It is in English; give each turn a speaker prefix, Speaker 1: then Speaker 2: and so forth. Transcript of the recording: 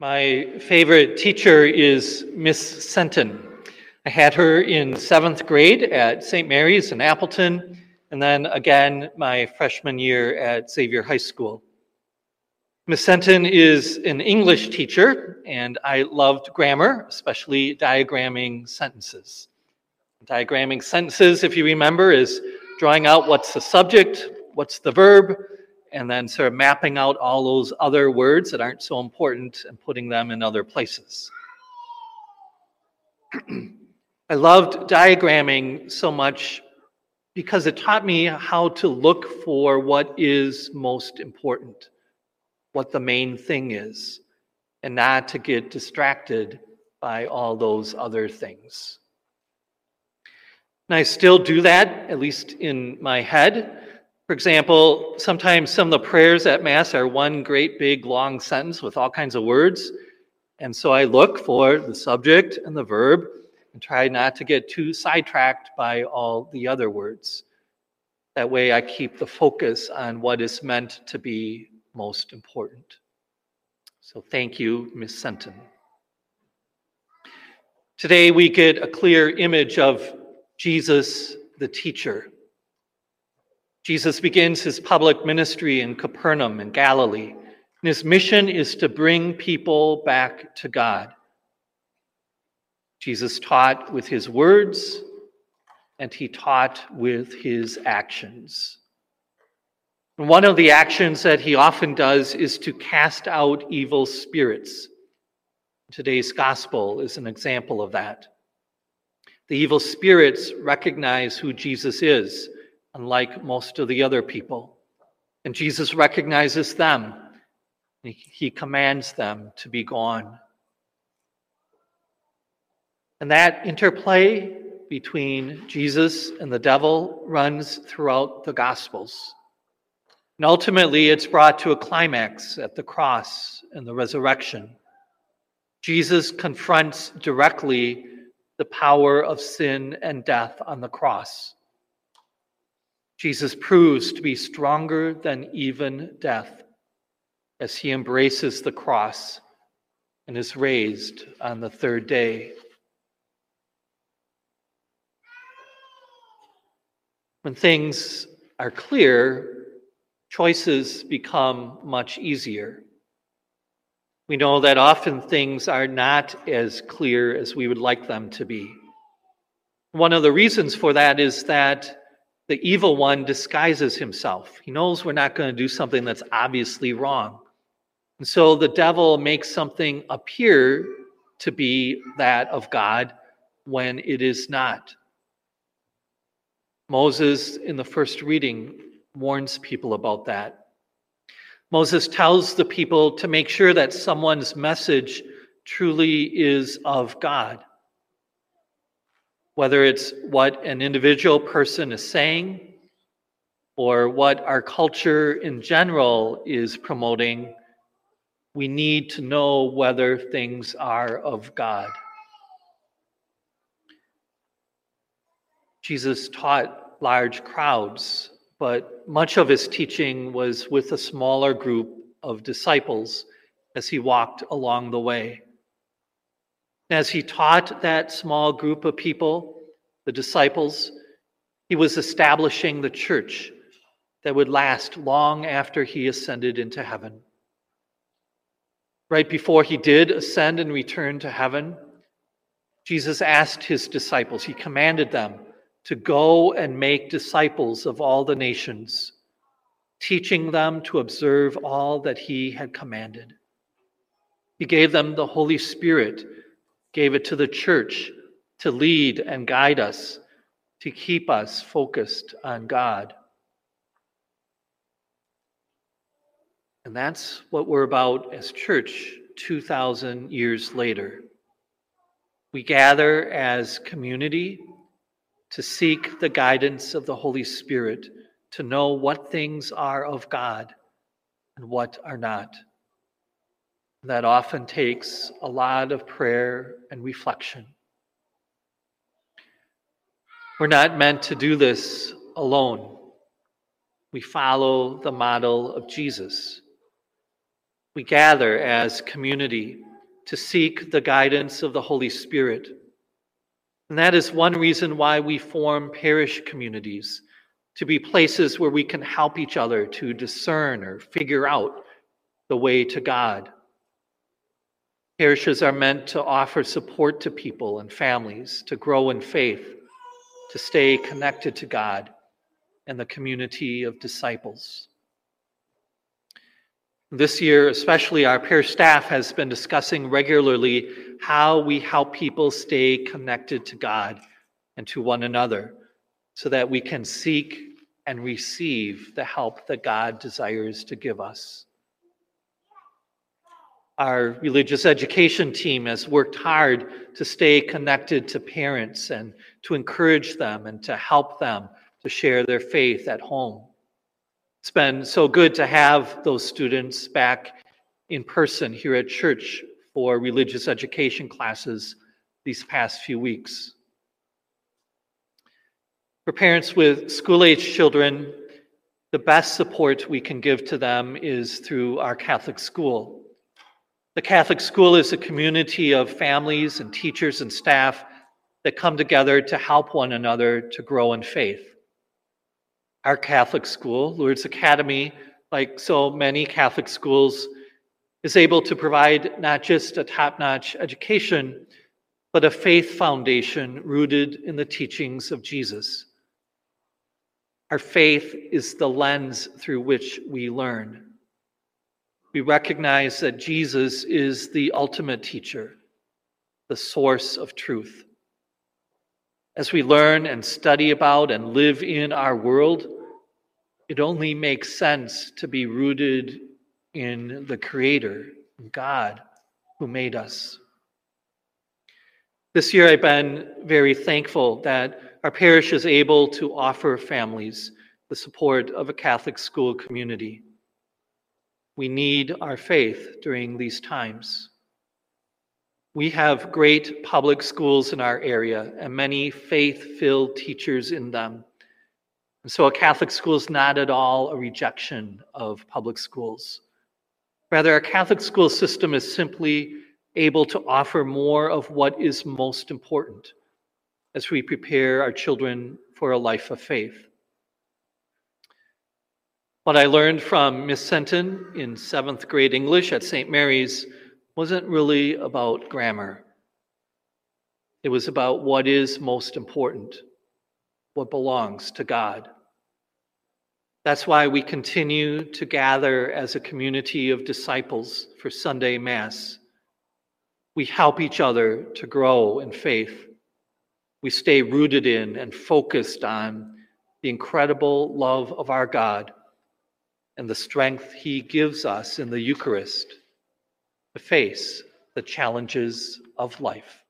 Speaker 1: My favorite teacher is Miss Senton. I had her in seventh grade at St. Mary's in Appleton, and then again my freshman year at Xavier High School. Miss Senton is an English teacher, and I loved grammar, especially diagramming sentences. Diagramming sentences, if you remember, is drawing out what's the subject, what's the verb, and then sort of mapping out all those other words that aren't so important and putting them in other places. I loved diagramming so much because it taught me how to look for what is most important, what the main thing is, and not to get distracted by all those other things. And I still do that, at least in my head. For example, sometimes some of the prayers at Mass are one great big long sentence with all kinds of words. And so I look for the subject and the verb and try not to get too sidetracked by all the other words. That way I keep the focus on what is meant to be most important. So thank you, Ms. Senton. Today we get a clear image of Jesus, the teacher. Jesus begins his public ministry in Capernaum in Galilee, and his mission is to bring people back to God. Jesus taught with his words, and he taught with his actions. And one of the actions that he often does is to cast out evil spirits. Today's gospel is an example of that. The evil spirits recognize who Jesus is unlike most of the other people. And Jesus recognizes them. He commands them to be gone. And that interplay between Jesus and the devil runs throughout the Gospels. And ultimately, it's brought to a climax at the cross and the resurrection. Jesus confronts directly the power of sin and death on the cross. Jesus proves to be stronger than even death as he embraces the cross and is raised on the third day. When things are clear, choices become much easier. We know that often things are not as clear as we would like them to be. One of the reasons for that is that the evil one disguises himself. He knows we're not going to do something that's obviously wrong. And so the devil makes something appear to be that of God when it is not. Moses, in the first reading, warns people about that. Moses tells the people to make sure that someone's message truly is of God whether it's what an individual person is saying or what our culture in general is promoting, we need to know whether things are of God. Jesus taught large crowds, but much of his teaching was with a smaller group of disciples as he walked along the way. As he taught that small group of people, the disciples, he was establishing the church that would last long after he ascended into heaven. Right before he did ascend and return to heaven, Jesus asked his disciples, he commanded them to go and make disciples of all the nations, teaching them to observe all that he had commanded. He gave them the Holy Spirit gave it to the church to lead and guide us, to keep us focused on God. And that's what we're about as church 2,000 years later. We gather as community to seek the guidance of the Holy Spirit, to know what things are of God and what are not. That often takes a lot of prayer and reflection. We're not meant to do this alone. We follow the model of Jesus. We gather as community to seek the guidance of the Holy Spirit. And that is one reason why we form parish communities to be places where we can help each other to discern or figure out the way to God. Parishes are meant to offer support to people and families to grow in faith, to stay connected to God and the community of disciples. This year, especially, our parish staff has been discussing regularly how we help people stay connected to God and to one another so that we can seek and receive the help that God desires to give us. Our religious education team has worked hard to stay connected to parents and to encourage them and to help them to share their faith at home. It's been so good to have those students back in person here at church for religious education classes these past few weeks. For parents with school age children, the best support we can give to them is through our Catholic school. The Catholic school is a community of families and teachers and staff that come together to help one another to grow in faith. Our Catholic school, Lourdes Academy, like so many Catholic schools, is able to provide not just a top notch education, but a faith foundation rooted in the teachings of Jesus. Our faith is the lens through which we learn. We recognize that Jesus is the ultimate teacher, the source of truth. As we learn and study about and live in our world, it only makes sense to be rooted in the Creator, God, who made us. This year, I've been very thankful that our parish is able to offer families the support of a Catholic school community. We need our faith during these times. We have great public schools in our area and many faith filled teachers in them. And so a Catholic school is not at all a rejection of public schools. Rather, our Catholic school system is simply able to offer more of what is most important as we prepare our children for a life of faith. What I learned from Miss Senton in seventh grade English at St. Mary's wasn't really about grammar. It was about what is most important, what belongs to God. That's why we continue to gather as a community of disciples for Sunday Mass. We help each other to grow in faith. We stay rooted in and focused on the incredible love of our God and the strength He gives us in the Eucharist to face the challenges of life.